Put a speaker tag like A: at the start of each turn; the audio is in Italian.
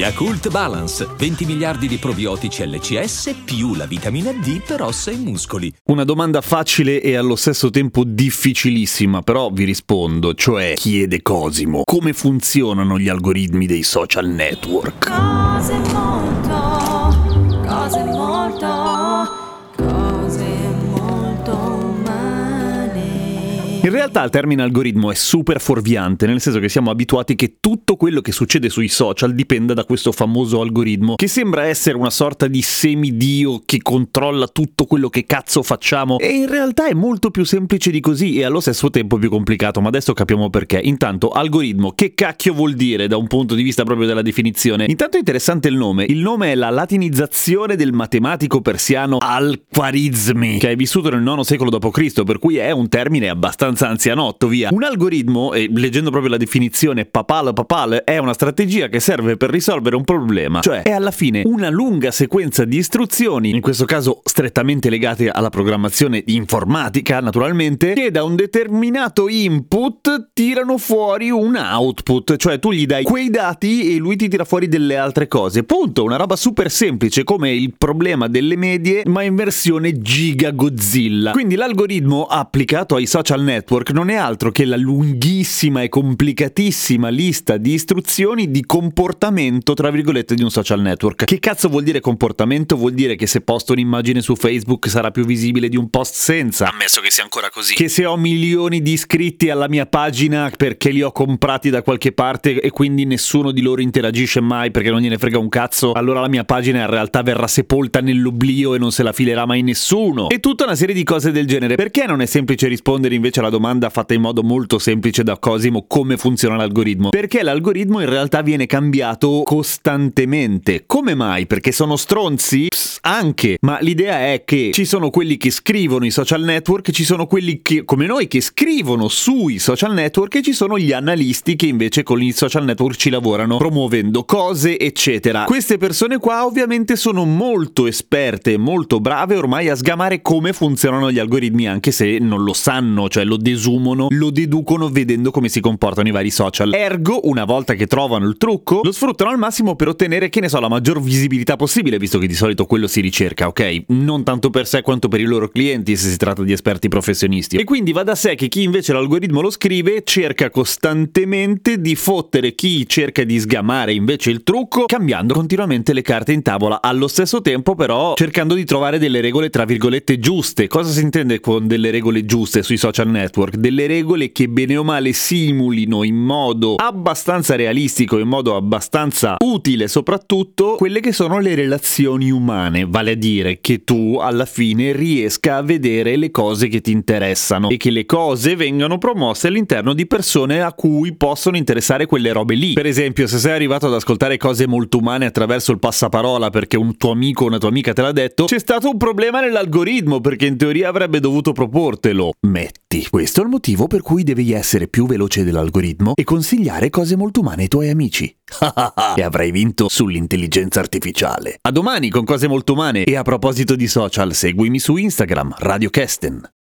A: Yakult Balance, 20 miliardi di probiotici LCS più la vitamina D per ossa e muscoli.
B: Una domanda facile e allo stesso tempo difficilissima, però vi rispondo, cioè chiede Cosimo, come funzionano gli algoritmi dei social network?
C: Cose
B: In realtà il termine algoritmo è super fuorviante, nel senso che siamo abituati che tutto quello che succede sui social dipenda da questo famoso algoritmo, che sembra essere una sorta di semidio che controlla tutto quello che cazzo facciamo, e in realtà è molto più semplice di così e allo stesso tempo più complicato, ma adesso capiamo perché. Intanto, algoritmo, che cacchio vuol dire da un punto di vista proprio della definizione? Intanto è interessante il nome, il nome è la latinizzazione del matematico persiano Al-Khwarizmi, che è vissuto nel IX secolo d.C., per cui è un termine abbastanza anzianotto, via. Un algoritmo, e leggendo proprio la definizione papal papal, è una strategia che serve per risolvere un problema, cioè è alla fine una lunga sequenza di istruzioni, in questo caso strettamente legate alla programmazione informatica, naturalmente, che da un determinato input tirano fuori un output, cioè tu gli dai quei dati e lui ti tira fuori delle altre cose. Punto, una roba super semplice come il problema delle medie, ma in versione giga Godzilla. Quindi l'algoritmo applicato ai social network non è altro che la lunghissima e complicatissima lista di istruzioni di comportamento, tra virgolette, di un social network. Che cazzo vuol dire comportamento? Vuol dire che se posto un'immagine su Facebook sarà più visibile di un post senza.
D: Ammesso che sia ancora così.
B: Che se ho milioni di iscritti alla mia pagina perché li ho comprati da qualche parte e quindi nessuno di loro interagisce mai perché non gliene frega un cazzo, allora la mia pagina in realtà verrà sepolta nell'oblio e non se la filerà mai nessuno. E tutta una serie di cose del genere. Perché non è semplice rispondere invece alla domanda fatta in modo molto semplice da Cosimo come funziona l'algoritmo? Perché l'algoritmo in realtà viene cambiato costantemente. Come mai? Perché sono stronzi? Anche, ma l'idea è che ci sono quelli che scrivono i social network, ci sono quelli che, come noi che scrivono sui social network e ci sono gli analisti che invece con i social network ci lavorano promuovendo cose, eccetera. Queste persone qua ovviamente sono molto esperte, molto brave ormai a sgamare come funzionano gli algoritmi, anche se non lo sanno, cioè lo desumono, lo deducono vedendo come si comportano i vari social. Ergo, una volta che trovano il trucco, lo sfruttano al massimo per ottenere, che ne so, la maggior visibilità possibile, visto che di solito quello si ricerca, ok? Non tanto per sé quanto per i loro clienti, se si tratta di esperti professionisti. E quindi va da sé che chi invece l'algoritmo lo scrive cerca costantemente di fottere chi cerca di sgamare invece il trucco, cambiando continuamente le carte in tavola, allo stesso tempo però cercando di trovare delle regole tra virgolette giuste. Cosa si intende con delle regole giuste sui social network? Delle regole che bene o male simulino in modo abbastanza realistico, in modo abbastanza utile soprattutto, quelle che sono le relazioni umane, vale a dire che tu alla fine riesca a vedere le cose che ti interessano e che le cose vengano promosse all'interno di persone a cui possono interessare quelle robe lì. Per esempio, se sei arrivato ad ascoltare cose molto umane attraverso il passaparola perché un tuo amico o una tua amica te l'ha detto, c'è stato un problema nell'algoritmo perché in teoria avrebbe dovuto proportelo. Metti. Questo è il motivo per cui devi essere più veloce dell'algoritmo e consigliare cose molto umane ai tuoi amici. e avrai vinto sull'intelligenza artificiale. A domani con cose molto umane e a proposito di social, seguimi su Instagram, Radio Kesten.